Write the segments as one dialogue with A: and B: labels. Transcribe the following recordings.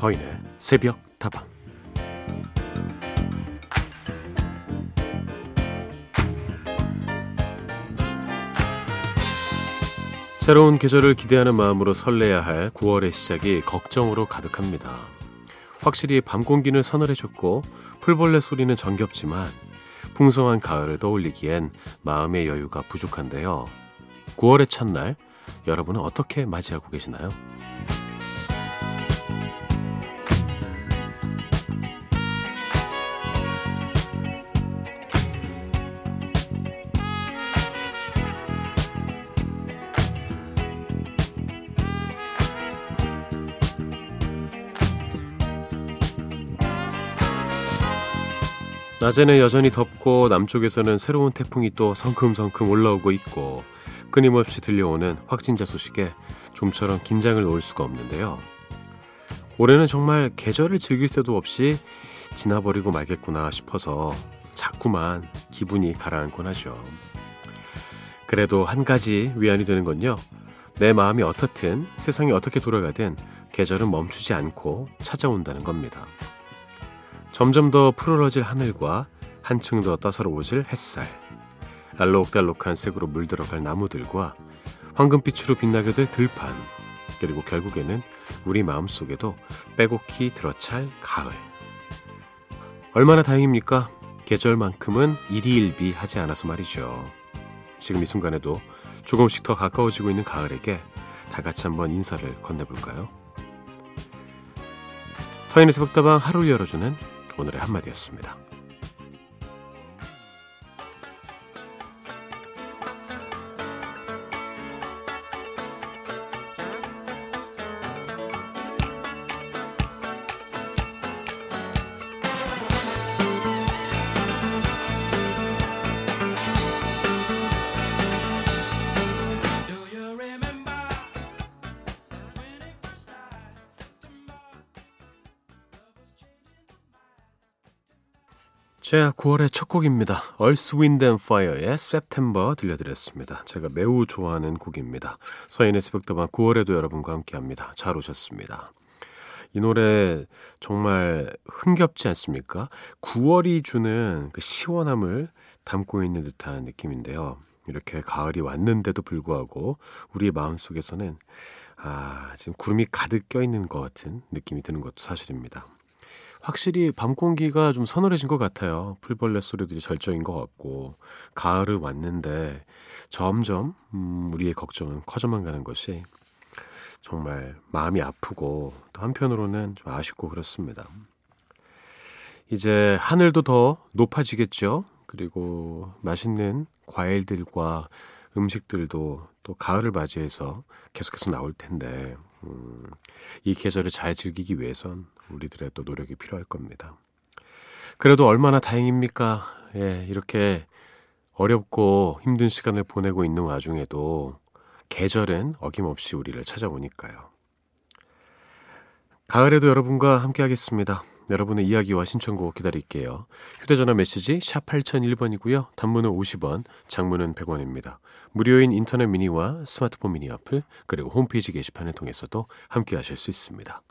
A: 서인의 새벽 다방 새로운 계절을 기대하는 마음으로 설레야 할 9월의 시작이 걱정으로 가득합니다. 확실히 밤 공기는 서늘해졌고 풀벌레 소리는 정겹지만 풍성한 가을을 떠올리기엔 마음의 여유가 부족한데요. 9월의 첫날 여러분은 어떻게 맞이하고 계시나요? 낮에는 여전히 덥고 남쪽에서는 새로운 태풍이 또 성큼성큼 올라오고 있고 끊임없이 들려오는 확진자 소식에 좀처럼 긴장을 놓을 수가 없는데요. 올해는 정말 계절을 즐길 새도 없이 지나버리고 말겠구나 싶어서 자꾸만 기분이 가라앉곤 하죠. 그래도 한 가지 위안이 되는 건요. 내 마음이 어떻든 세상이 어떻게 돌아가든 계절은 멈추지 않고 찾아온다는 겁니다. 점점 더 푸르러질 하늘과 한층 더 따사로워질 햇살, 알록달록한 색으로 물들어갈 나무들과 황금빛으로 빛나게 될 들판, 그리고 결국에는 우리 마음속에도 빼곡히 들어찰 가을. 얼마나 다행입니까? 계절만큼은 일희일비 하지 않아서 말이죠. 지금 이 순간에도 조금씩 더 가까워지고 있는 가을에게 다 같이 한번 인사를 건네볼까요? 서인의 새벽다방 하루를 열어주는 오늘의 한마디였습니다. 제 9월의 첫 곡입니다. Earth, Wind and Fire의 September 들려드렸습니다. 제가 매우 좋아하는 곡입니다. 서인의 새벽다방 9월에도 여러분과 함께합니다. 잘 오셨습니다. 이 노래 정말 흥겹지 않습니까? 9월이 주는 그 시원함을 담고 있는 듯한 느낌인데요. 이렇게 가을이 왔는데도 불구하고 우리의 마음속에서는 아, 지금 구름이 가득 껴있는 것 같은 느낌이 드는 것도 사실입니다. 확실히 밤 공기가 좀 서늘해진 것 같아요. 풀벌레 소리들이 절정인 것 같고 가을은 왔는데 점점 음, 우리의 걱정은 커져만 가는 것이 정말 마음이 아프고 또 한편으로는 좀 아쉽고 그렇습니다. 이제 하늘도 더 높아지겠죠. 그리고 맛있는 과일들과 음식들도 또 가을을 맞이해서 계속해서 나올 텐데 음, 이 계절을 잘 즐기기 위해선 우리들의 또 노력이 필요할 겁니다. 그래도 얼마나 다행입니까? 예, 이렇게 어렵고 힘든 시간을 보내고 있는 와중에도 계절은 어김없이 우리를 찾아오니까요. 가을에도 여러분과 함께 하겠습니다. 여러분의 이야기와 신청곡 기다릴게요. 휴대전화 메시지 샵 8001번이고요. 단문은 50원, 장문은 100원입니다. 무료인 인터넷 미니와 스마트폰 미니 어플, 그리고 홈페이지 게시판을 통해서도 함께 하실 수 있습니다.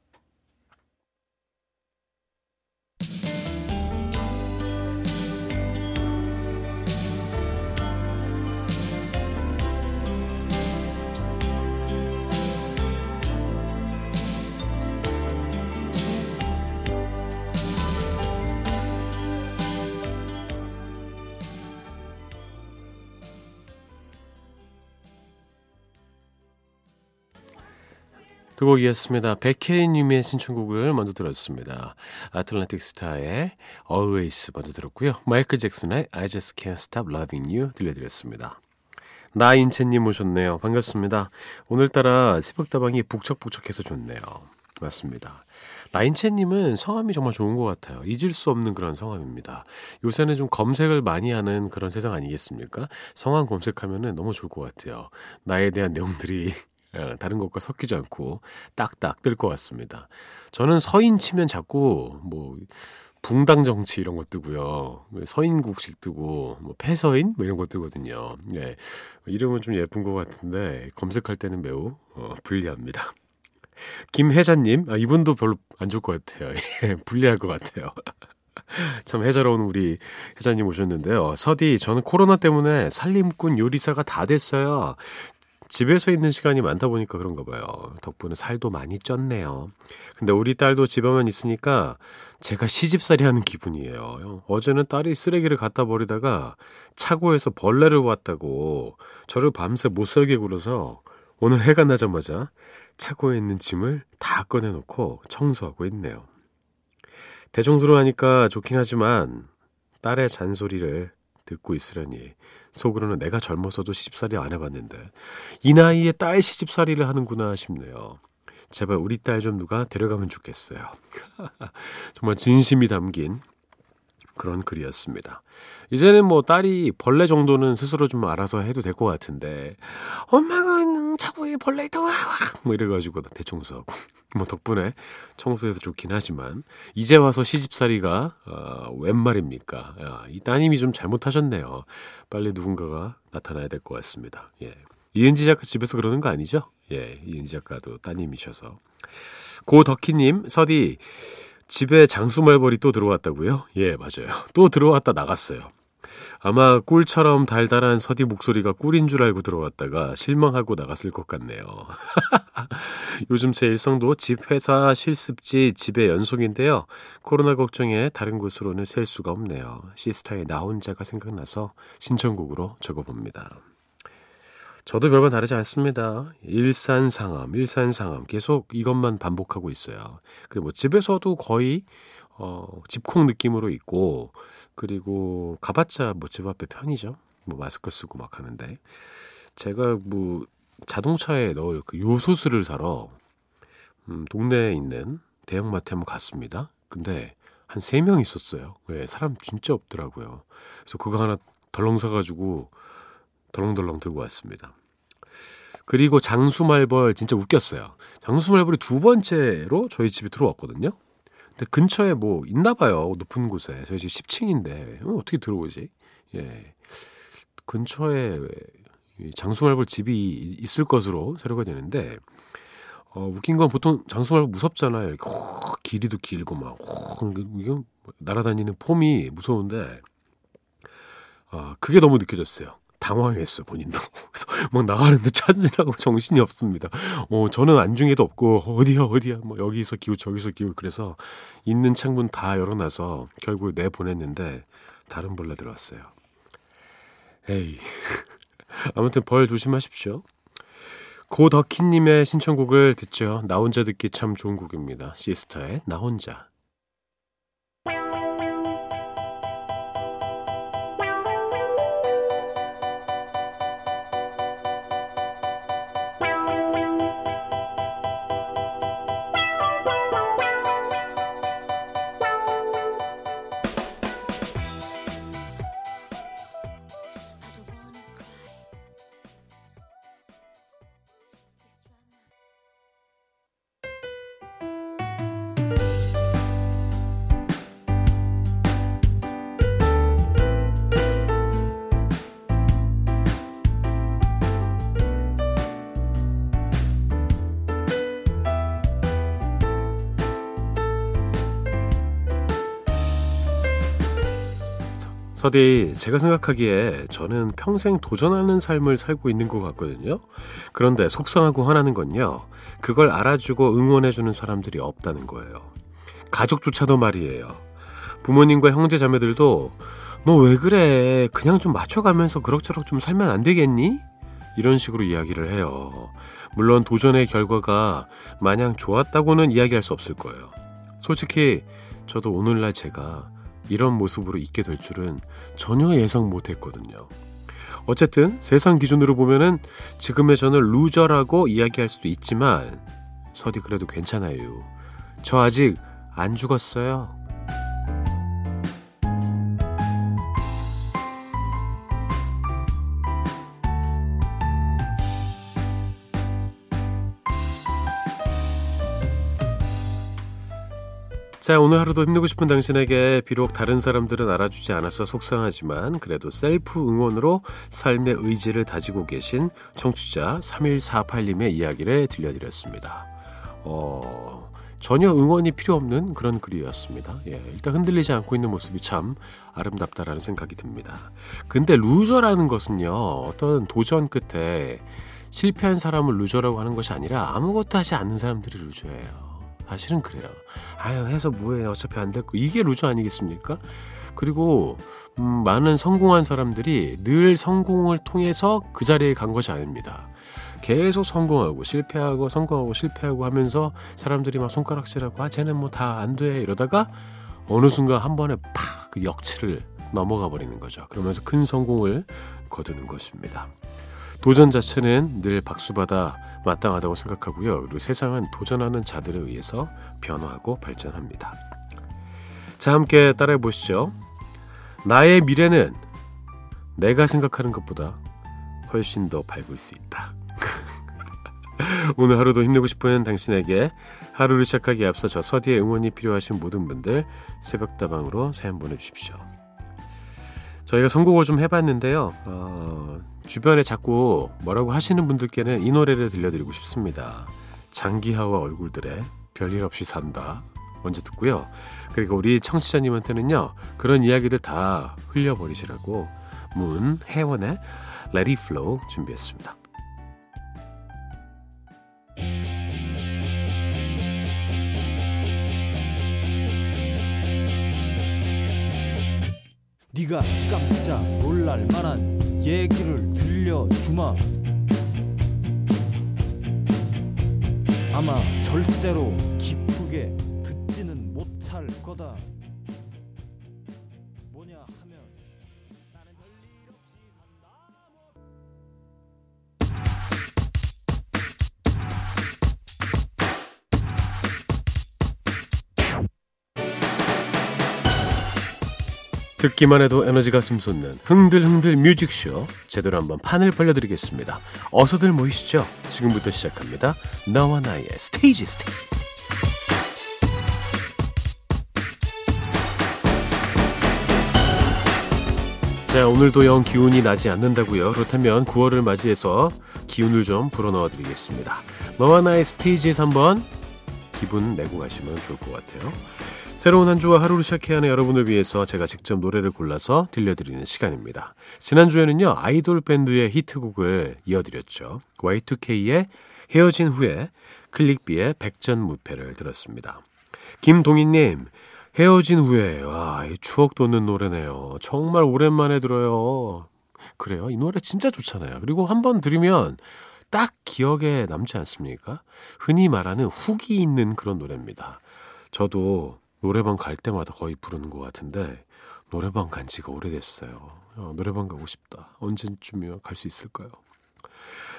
A: 두 곡이었습니다. 백혜인님의 신청곡을 먼저 들었습니다. 아틀란틱 스타의 Always 먼저 들었고요. 마이클 잭슨의 I Just Can't Stop Loving You 들려드렸습니다. 나인채님 오셨네요. 반갑습니다. 오늘따라 새벽다방이 북적북적해서 좋네요. 맞습니다. 나인채님은 성함이 정말 좋은 것 같아요. 잊을 수 없는 그런 성함입니다. 요새는 좀 검색을 많이 하는 그런 세상 아니겠습니까? 성함 검색하면 너무 좋을 것 같아요. 나에 대한 내용들이 예, 다른 것과 섞이지 않고 딱딱 뜰 것 같습니다. 저는 서인 치면 자꾸 뭐 붕당 정치 이런 거 뜨고요. 서인 국식 뜨고 뭐 폐서인 뭐 이런 거 뜨거든요. 예. 이름은 좀 예쁜 것 같은데 검색할 때는 매우 어, 불리합니다. 김혜자님, 아, 이분도 별로 안 좋을 것 같아요. 예, 불리할 것 같아요. 참 해자로운 우리 혜자님 오셨는데요. 서디, 저는 코로나 때문에 살림꾼 요리사가 다 됐어요. 집에서 있는 시간이 많다 보니까 그런가 봐요. 덕분에 살도 많이 쪘네요. 근데 우리 딸도 집에만 있으니까 제가 시집살이 하는 기분이에요. 어제는 딸이 쓰레기를 갖다 버리다가 차고에서 벌레를 왔다고 저를 밤새 못 살게 굴어서 오늘 해가 나자마자 차고에 있는 짐을 다 꺼내놓고 청소하고 있네요. 대청소를 하니까 좋긴 하지만 딸의 잔소리를 듣고 있으려니 속으로는 내가 젊어서도 시집살이 안 해봤는데 이 나이에 딸 시집살이를 하는구나 싶네요. 제발 우리 딸 좀 누가 데려가면 좋겠어요. 정말 진심이 담긴 그런 글이었습니다. 이제는 뭐 딸이 벌레 정도는 스스로 좀 알아서 해도 될 것 같은데 엄마가 차고에 벌레 있다 와뭐 이래가지고 대청소하고 뭐 덕분에 청소해서 좋긴 하지만 이제 와서 시집살이가 어, 웬 말입니까? 야, 이 따님이 좀 잘못하셨네요. 빨리 누군가가 나타나야 될 것 같습니다. 예. 이은지 작가 집에서 그러는 거 아니죠? 예, 이은지 작가도 따님이셔서. 고덕희님, 서디, 집에 장수말벌이 또 들어왔다고요? 예, 맞아요. 또 들어왔다 나갔어요. 아마 꿀처럼 달달한 서디 목소리가 꿀인 줄 알고 들어왔다가 실망하고 나갔을 것 같네요. 요즘 제 일성도 집, 회사, 실습지, 집의 연속인데요. 코로나 걱정에 다른 곳으로는 셀 수가 없네요. 시스타의 나 혼자가 생각나서 신청곡으로 적어봅니다. 저도 별반 다르지 않습니다. 일산상암, 일산상암 계속 이것만 반복하고 있어요. 그리고 뭐 집에서도 거의 어, 집콕 느낌으로 있고 그리고 가봤자 뭐 집 앞에 편의점 뭐 마스크 쓰고 막 하는데 제가 뭐 자동차에 넣을 그 요소수를 사러 음, 동네에 있는 대형마트에 한번 갔습니다. 근데 한 세 명 있었어요. 왜 사람 진짜 없더라고요. 그래서 그거 하나 덜렁 사가지고 덜렁덜렁 들고 왔습니다. 그리고 장수말벌 진짜 웃겼어요. 장수말벌이 두 번째로 저희 집에 들어왔거든요. 근데 근처에 뭐 있나 봐요. 높은 곳에. 저희 집 10층인데 어떻게 들어오지? 예. 근처에 장수말벌 집이 있을 것으로 사료가 되는데 어, 웃긴 건 보통 장수말벌 무섭잖아요. 이렇게 호, 길이도 길고 막 호, 이게 날아다니는 폼이 무서운데 아, 그게 너무 느껴졌어요. 당황했어 본인도 그래서 막 나가는데 찾으라고 정신이 없습니다. 어 저는 안중에도 없고 어디야 어디야 뭐 여기서 기우 저기서 기우 그래서 있는 창문 다 열어놔서 결국 내 보냈는데 다른 벌레 들어왔어요. 에이 아무튼 벌 조심하십시오. 고덕희님의 신청곡을 듣죠. 나 혼자 듣기 참 좋은 곡입니다. 시스터의 나 혼자. 서디, 제가 생각하기에 저는 평생 도전하는 삶을 살고 있는 것 같거든요. 그런데 속상하고 화나는 건요. 그걸 알아주고 응원해주는 사람들이 없다는 거예요. 가족조차도 말이에요. 부모님과 형제 자매들도 너 왜 그래? 그냥 좀 맞춰가면서 그럭저럭 좀 살면 안 되겠니? 이런 식으로 이야기를 해요. 물론 도전의 결과가 마냥 좋았다고는 이야기할 수 없을 거예요. 솔직히 저도 오늘날 제가 이런 모습으로 있게 될 줄은 전혀 예상 못 했거든요. 어쨌든 세상 기준으로 보면은 지금의 저는 루저라고 이야기할 수도 있지만 서디 그래도 괜찮아요. 저 아직 안 죽었어요. 자, 오늘 하루도 힘내고 싶은 당신에게 비록 다른 사람들은 알아주지 않아서 속상하지만 그래도 셀프 응원으로 삶의 의지를 다지고 계신 청취자 3148님의 이야기를 들려드렸습니다. 어, 전혀 응원이 필요 없는 그런 글이었습니다. 예, 일단 흔들리지 않고 있는 모습이 참 아름답다라는 생각이 듭니다. 근데 루저라는 것은요, 어떤 도전 끝에 실패한 사람을 루저라고 하는 것이 아니라 아무것도 하지 않는 사람들이 루저예요. 사실은 그래요. 아유, 해서 뭐해. 어차피 안 될 거. 이게 루저 아니겠습니까? 그리고, 음, 많은 성공한 사람들이 늘 성공을 통해서 그 자리에 간 것이 아닙니다. 계속 성공하고 실패하고 성공하고 실패하고 하면서 사람들이 막 손가락질하고 아 쟤는 뭐 다 안 돼 이러다가 어느 순간 한 번에 팍 그 역치를 넘어가 버리는 거죠. 그러면서 큰 성공을 거두는 것입니다. 도전 자체는 늘 박수받아 마땅하다고 생각하고요. 그리고 세상은 도전하는 자들에 의해서 변화하고 발전합니다. 자, 함께 따라해 보시죠. 나의 미래는 내가 생각하는 것보다 훨씬 더 밝을 수 있다. 오늘 하루도 힘내고 싶은 당신에게 하루를 시작하기에 앞서 저 서디의 응원이 필요하신 모든 분들 새벽다방으로 사연 보내주십시오. 저희가 선곡을 좀 해봤는데요. 어, 주변에 자꾸 뭐라고 하시는 분들께는 이 노래를 들려드리고 싶습니다. 장기하와 얼굴들의 별일 없이 산다. 먼저 듣고요. 그리고 우리 청취자님한테는요. 그런 이야기들 다 흘려버리시라고 문 해원의 Let It Flow 준비했습니다.
B: 네가 깜짝 놀랄 만한 얘기를 들려주마. 아마 절대로 기쁘게 듣지는 못할 거다
A: 듣기만 해도 에너지가 슴솟는 흥들흥들 뮤직쇼 제대로 한번 판을 벌려드리겠습니다. 어서들 모이시죠. 지금부터 시작합니다. 너와 나의 스테이지 스테이지. 자, 오늘도 영 기운이 나지 않는다고요. 그렇다면 9월을 맞이해서 기운을 좀 불어넣어 드리겠습니다. 너와 나의 스테이지에서 한번 기분 내고 가시면 좋을 것 같아요. 새로운 한 주와 하루를 시작해야 하는 여러분을 위해서 제가 직접 노래를 골라서 들려드리는 시간입니다. 지난주에는요, 아이돌 밴드의 히트곡을 이어드렸죠. Y2K의 헤어진 후에 클릭비의 백전무패를 들었습니다. 김동희님, 헤어진 후에, 와, 이 추억 돋는 노래네요. 정말 오랜만에 들어요. 그래요? 이 노래 진짜 좋잖아요. 그리고 한 번 들으면 딱 기억에 남지 않습니까? 흔히 말하는 훅이 있는 그런 노래입니다. 저도 노래방 갈 때마다 거의 부르는 것 같은데 노래방 간 지가 오래됐어요. 어, 노래방 가고 싶다. 언제쯤이면 갈수 있을까요?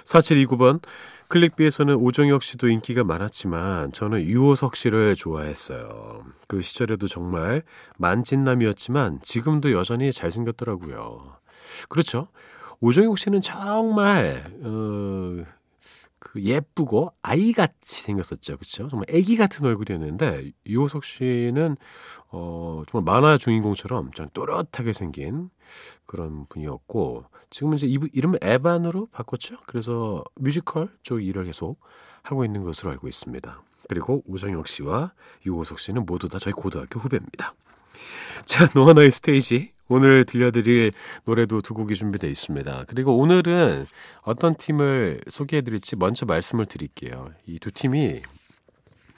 A: 4729번 클릭비에서는 오정혁 씨도 인기가 많았지만 저는 유호석 씨를 좋아했어요. 그 시절에도 정말 만진남이었지만 지금도 여전히 잘생겼더라고요. 그렇죠. 오정혁 씨는 정말 어, 그 예쁘고 아이같이 생겼었죠. 그렇죠? 정말 아기 같은 얼굴이었는데 유호석 씨는 어 정말 만화 주인공처럼 좀 또렷하게 생긴 그런 분이었고 지금은 이제 이름 에반으로 바꿨죠. 그래서 뮤지컬 쪽 일을 계속 하고 있는 것으로 알고 있습니다. 그리고 오정혁 씨와 유호석 씨는 모두 다 저희 고등학교 후배입니다. 자, 노아 나의 스테이지 오늘 들려드릴 노래도 두 곡이 준비되어 있습니다. 그리고 오늘은 어떤 팀을 소개해드릴지 먼저 말씀을 드릴게요. 이 두 팀이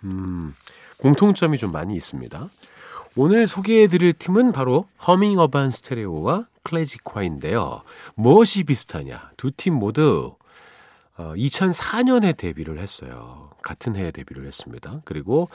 A: 음, 공통점이 좀 많이 있습니다. 오늘 소개해드릴 팀은 바로 허밍 어반 스테레오와 클래지콰이인데요. 무엇이 비슷하냐? 두 팀 모두 어, 2004년에 데뷔를 했어요. 같은 해에 데뷔를 했습니다. 그리고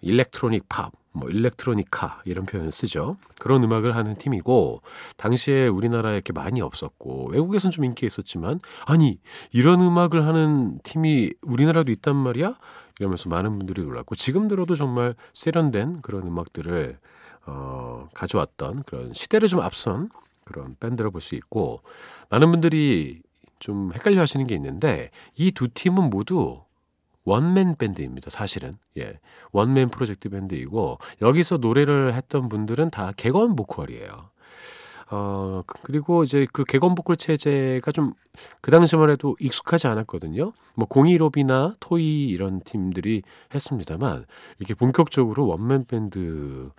A: 일렉트로닉 팝, 뭐 일렉트로니카 이런 표현을 쓰죠. 그런 음악을 하는 팀이고 당시에 우리나라에 이렇게 많이 없었고 외국에선 좀 인기가 있었지만 아니 이런 음악을 하는 팀이 우리나라도 있단 말이야? 이러면서 많은 분들이 놀랐고 지금 들어도 정말 세련된 그런 음악들을 어, 가져왔던 그런 시대를 좀 앞선 그런 밴드라 볼 수 있고 많은 분들이 좀 헷갈려 하시는 게 있는데 이 두 팀은 모두 원맨 밴드입니다. 사실은 예 원맨 프로젝트 밴드이고 여기서 노래를 했던 분들은 다 개건 보컬이에요. 어, 그- 그리고 이제 그 개건 보컬 체제가 좀 그 당시만 해도 익숙하지 않았거든요. 뭐 공이롭이나 토이 이런 팀들이 했습니다만 이렇게 본격적으로 원맨 밴드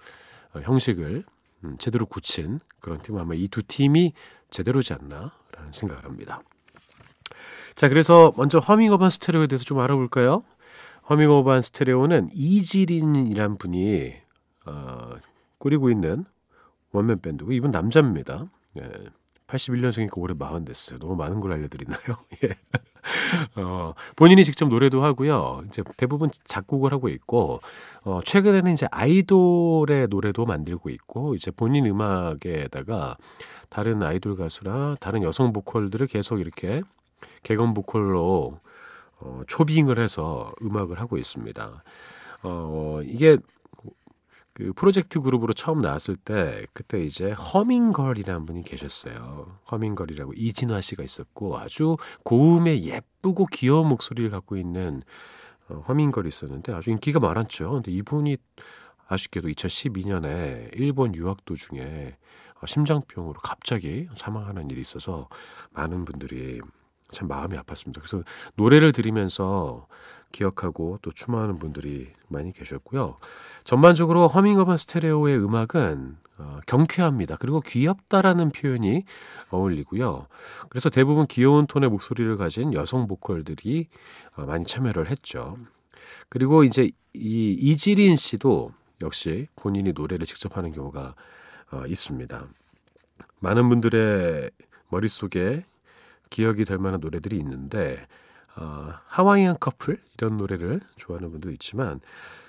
A: 어, 형식을 음, 제대로 굳힌 그런 팀은 아마 이 두 팀이 제대로지 않나라는 생각을 합니다. 자, 그래서 먼저 허밍어반 스테레오에 대해서 좀 알아볼까요? 허밍어반 스테레오는 이지린이란 분이 어, 꾸리고 있는 원맨 밴드고 이분 남자입니다. 예. 81년생이니까 올해 40 됐어요. 너무 많은 걸 알려드리나요? 예. 어, 본인이 직접 노래도 하고요. 이제 대부분 작곡을 하고 있고, 어, 최근에는 이제 아이돌의 노래도 만들고 있고, 이제 본인 음악에다가 다른 아이돌 가수나 다른 여성 보컬들을 계속 이렇게 개건 보컬로 어, 초빙을 해서 음악을 하고 있습니다. 어, 이게 그 프로젝트 그룹으로 처음 나왔을 때 그때 이제 허밍걸이라는 분이 계셨어요. 허밍걸이라고 이진화 씨가 있었고 아주 고음의 예쁘고 귀여운 목소리를 갖고 있는 어, 허밍걸이 있었는데 아주 인기가 많았죠. 근데 이분이 아쉽게도 2012년에 일본 유학 도중에 어, 심장병으로 갑자기 사망하는 일이 있어서 많은 분들이 참 마음이 아팠습니다. 그래서 노래를 들으면서 기억하고 또 추모하는 분들이 많이 계셨고요. 전반적으로 허밍어반 스테레오의 음악은 어, 경쾌합니다. 그리고 귀엽다라는 표현이 어울리고요. 그래서 대부분 귀여운 톤의 목소리를 가진 여성 보컬들이 어, 많이 참여를 했죠. 그리고 이제 이 이지린 씨도 역시 본인이 노래를 직접 하는 경우가 어, 있습니다. 많은 분들의 머릿속에 기억이 될 만한 노래들이 있는데 어, 하와이안 커플 이런 노래를 좋아하는 분도 있지만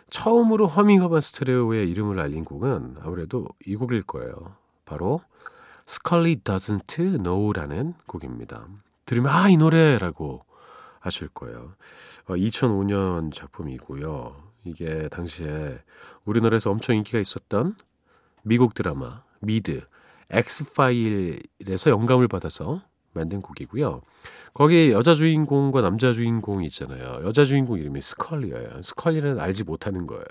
A: 처음으로 허밍어반 스테레오의 이름을 알린 곡은 아무래도 이 곡일 거예요. 바로 Scully Doesn't Know라는 곡입니다. 들으면 아 이 노래라고 아실 거예요. 어, 2005년 작품이고요. 이게 당시에 우리나라에서 엄청 인기가 있었던 미국 드라마 미드 엑스파일에서 영감을 받아서 만든 곡이고요. 거기 여자 주인공과 남자 주인공이 있잖아요. 여자 주인공 이름이 스컬리예요. 스컬리는 알지 못하는 거예요.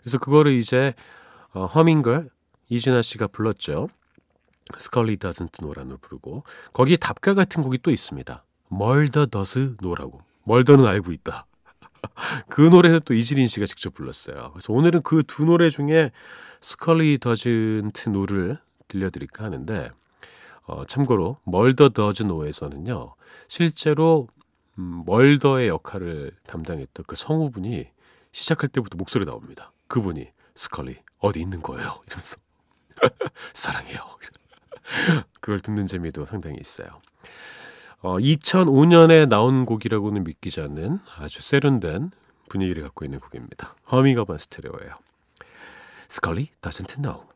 A: 그래서 그거를 이제 어, 허밍걸 이진화 씨가 불렀죠. 스컬리 doesn't know라는 부르고 거기에 답가 같은 곡이 또 있습니다. 멀더 does know라고. 멀더는 알고 있다. 그 노래는 또 이지린 씨가 직접 불렀어요. 그래서 오늘은 그 두 노래 중에 스컬리 doesn't know를 들려드릴까 하는데 어, 참고로 멀더 does know에서는요 실제로 음, 멀더의 역할을 담당했던 그 성우분이 시작할 때부터 목소리 나옵니다. 그분이 스컬리 어디 있는 거예요? 이러면서 사랑해요. 그걸 듣는 재미도 상당히 있어요. 어, 2005년에 나온 곡이라고는 믿기지 않는 아주 세련된 분위기를 갖고 있는 곡입니다. 허밍어반 스테레오예요. 스컬리 doesn't know.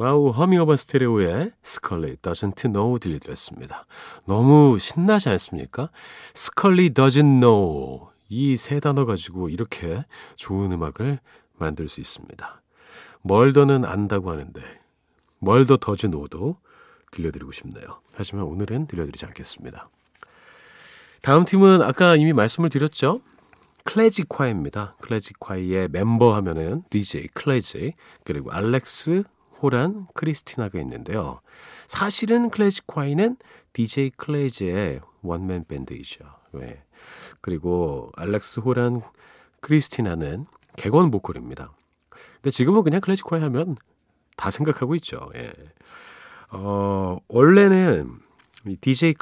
A: 와우, 허밍어반 스테레오의 스컬리 doesn't know 들려드렸습니다. 너무 신나지 않습니까? 스컬리 doesn't know 이 세 단어 가지고 이렇게 좋은 음악을 만들 수 있습니다. 멀더는 안다고 하는데 멀더 does know도 들려드리고 싶네요. 하지만 오늘은 들려드리지 않겠습니다. 다음 팀은 아까 이미 말씀을 드렸죠? 클래지콰이입니다. 클래지콰이의 멤버 하면은 DJ 클래지 그리고 알렉스 호란 크리스티나가 있는데요. 사실은 클래지콰이는 DJ 클래지의 원맨 밴드이죠. 왜? 그리고 알렉스 호란 크리스티나는 객원 보컬입니다. 근데 지금은 그냥 클래지콰이 하면 다 생각하고 있죠. 예. 어, 원래는 이 DJ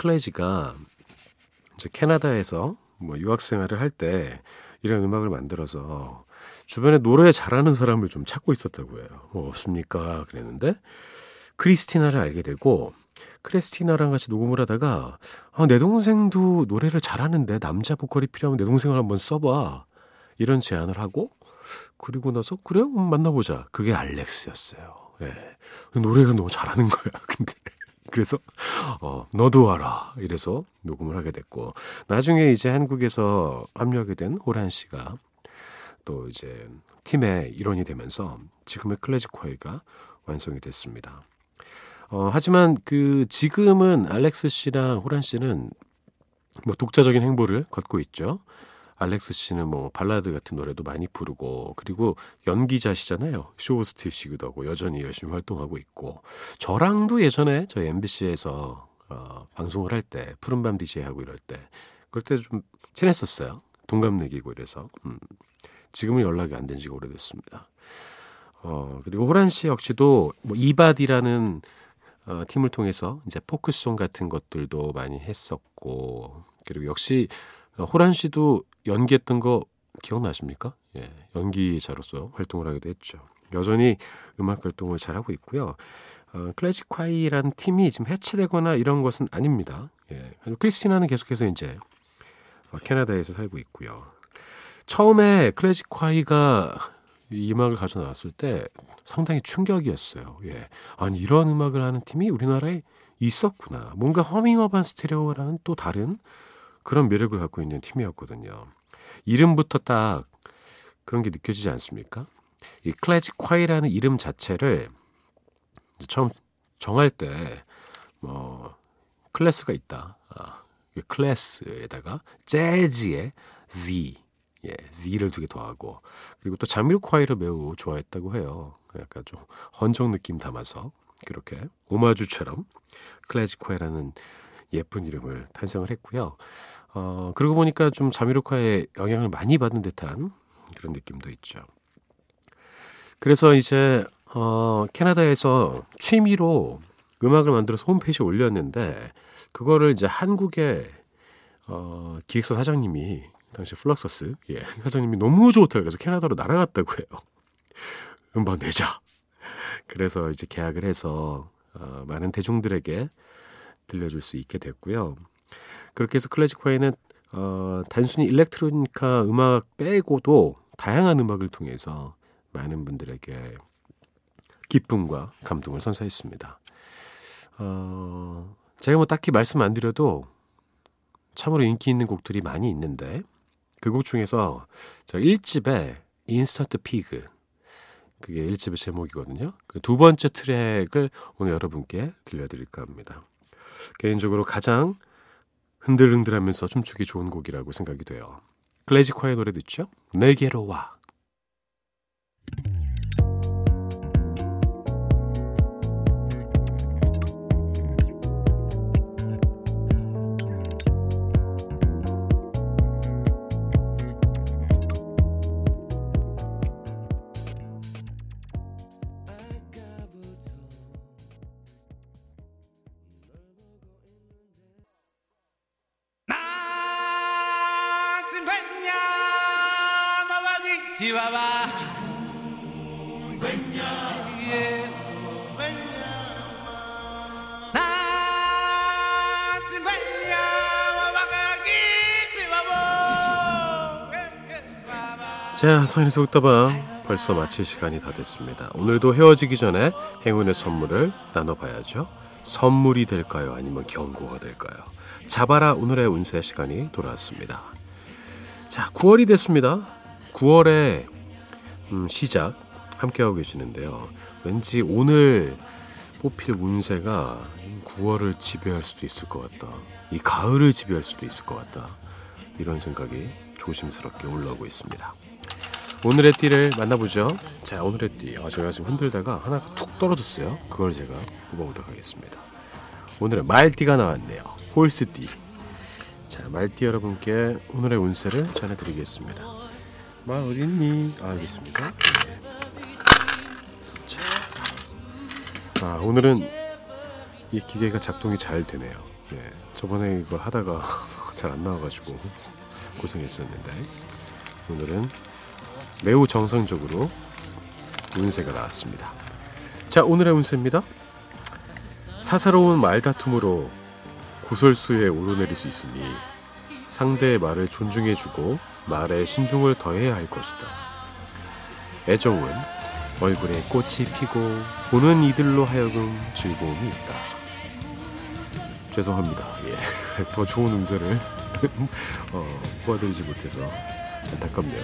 A: 이제 캐나다에서 뭐 유학 생활을 할 때 이런 음악을 만들어서 주변에 노래 잘하는 사람을 좀 찾고 있었다고 해요. 뭐 없습니까? 그랬는데 크리스티나를 알게 되고 크리스티나랑 같이 녹음을 하다가 아, 내 동생도 노래를 잘하는데 남자 보컬이 필요하면 내 동생을 한번 써봐 이런 제안을 하고 그리고 나서 그래요? 음, 만나보자. 그게 알렉스였어요. 예. 노래를 너무 잘하는 거야. 근데 그래서 어, 너도 와라 이래서 녹음을 하게 됐고 나중에 이제 한국에서 합류하게 된 호란 씨가 또 이제 팀의 일원이 되면서 지금의 클래식 콰이가 완성이 됐습니다. 어, 하지만 그 지금은 알렉스 씨랑 호란 씨는 뭐 독자적인 행보를 걷고 있죠. 알렉스 씨는 뭐 발라드 같은 노래도 많이 부르고 그리고 연기자시잖아요. 쇼호스트시기도 하고 여전히 열심히 활동하고 있고 저랑도 예전에 저희 MBC에서 어, 방송을 할 때 푸른밤 DJ 하고 이럴 때 그럴 때 좀 친했었어요. 동갑내기고 이래서 음, 지금은 연락이 안 된 지가 오래됐습니다. 어, 그리고 호란 씨 역시도 뭐 이바디라는 어, 팀을 통해서 이제 포크송 같은 것들도 많이 했었고 그리고 역시 어, 호란 씨도 연기했던 거 기억나십니까? 예, 연기자로서 활동을 하기도 했죠. 여전히 음악 활동을 잘하고 있고요. 어, 클래식 콰이라는 팀이 지금 해체되거나 이런 것은 아닙니다. 예, 크리스티나는 계속해서 이제 어, 캐나다에서 살고 있고요. 처음에 클래식 콰이가 이 음악을 가져 나왔을 때 상당히 충격이었어요. 예. 아니 이런 음악을 하는 팀이 우리나라에 있었구나. 뭔가 허밍어반 스테레오라는 또 다른 그런 매력을 갖고 있는 팀이었거든요. 이름부터 딱 그런 게 느껴지지 않습니까? 이 클래식 콰이라는 이름 자체를 처음 정할 때 뭐 클래스가 있다. 아, 클래스에다가 재즈의 Z, 예, Z를 두 개 더하고 그리고 또 자미로콰이를 매우 좋아했다고 해요. 약간 좀 헌정 느낌 담아서 그렇게 오마주처럼 클래식콰이라는 예쁜 이름을 탄생을 했고요. 어, 그러고 보니까 좀 자미로콰의 영향을 많이 받은 듯한 그런 느낌도 있죠. 그래서 이제 어, 캐나다에서 취미로 음악을 만들어서 홈페이지에 올렸는데 그거를 이제 한국의 어, 기획사 사장님이 당시 플럭서스 예, 사장님이 너무 좋다 그래서 캐나다로 날아갔다고 해요. 음반 내자. 그래서 이제 계약을 해서 어, 많은 대중들에게 들려줄 수 있게 됐고요. 그렇게 해서 클래지콰이는 어, 단순히 일렉트로니카 음악 빼고도 다양한 음악을 통해서 많은 분들에게 기쁨과 감동을 선사했습니다. 어, 제가 뭐 딱히 말씀 안 드려도 참으로 인기 있는 곡들이 많이 있는데 그 곡 중에서 저 1집에 인스턴트 피그 그게 1집의 제목이거든요. 그 두 번째 트랙을 오늘 여러분께 들려드릴까 합니다. 개인적으로 가장 흔들흔들하면서 춤추기 좋은 곡이라고 생각이 돼요. 클래식화의 노래 듣죠? 내게로 와. 자, 서인의 속다방 벌써 마칠 시간이 다 됐습니다. 오늘도 헤어지기 전에 행운의 선물을 나눠봐야죠. 선물이 될까요? 아니면 경고가 될까요? 자바라 오늘의 운세 시간이 돌아왔습니다. 자, 9월이 됐습니다. 9월의 음, 시작 함께하고 계시는데요. 왠지 오늘 뽑힐 운세가 9월을 지배할 수도 있을 것 같다. 이 가을을 지배할 수도 있을 것 같다. 이런 생각이 조심스럽게 올라오고 있습니다. 오늘의 띠를 만나보죠. 자, 오늘의 띠. 아, 제가 지금 흔들다가 하나가 툭 떨어졌어요. 그걸 제가 뽑아보도록 하겠습니다. 오늘은 말띠가 나왔네요. 홀스띠. 자, 말띠 여러분께 오늘의 운세를 전해드리겠습니다. 말 어딨니? 아, 여기 있습니다. 네. 자, 아, 오늘은 이 기계가 작동이 잘 되네요. 네, 저번에 이걸 하다가 잘 안 나와가지고 고생했었는데 오늘은 매우 정상적으로 운세가 나왔습니다. 자, 오늘의 운세입니다. 사사로운 말다툼으로 구설수에 오르내릴 수 있으니 상대의 말을 존중해주고 말에 신중을 더해야 할 것이다. 애정은 얼굴에 꽃이 피고 보는 이들로 하여금 즐거움이 있다. 죄송합니다. 예. 더 좋은 운세를 어, 보아드리지 못해서 안타깝네요.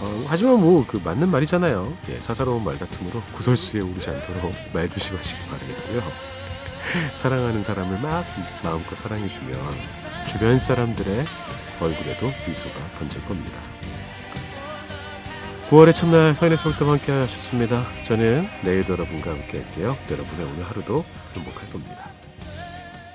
A: 어, 하지만 뭐 그 맞는 말이잖아요. 예, 사사로운 말다툼으로 구설수에 오르지 않도록 말 조심하시기 바라겠고요. 사랑하는 사람을 막 마음껏 사랑해주면 주변 사람들의 얼굴에도 미소가 번질 겁니다. 9월의 첫날 서인의 서울도 함께 하셨습니다. 저는 내일도 여러분과 함께 할게요. 여러분의 오늘 하루도 행복할 겁니다.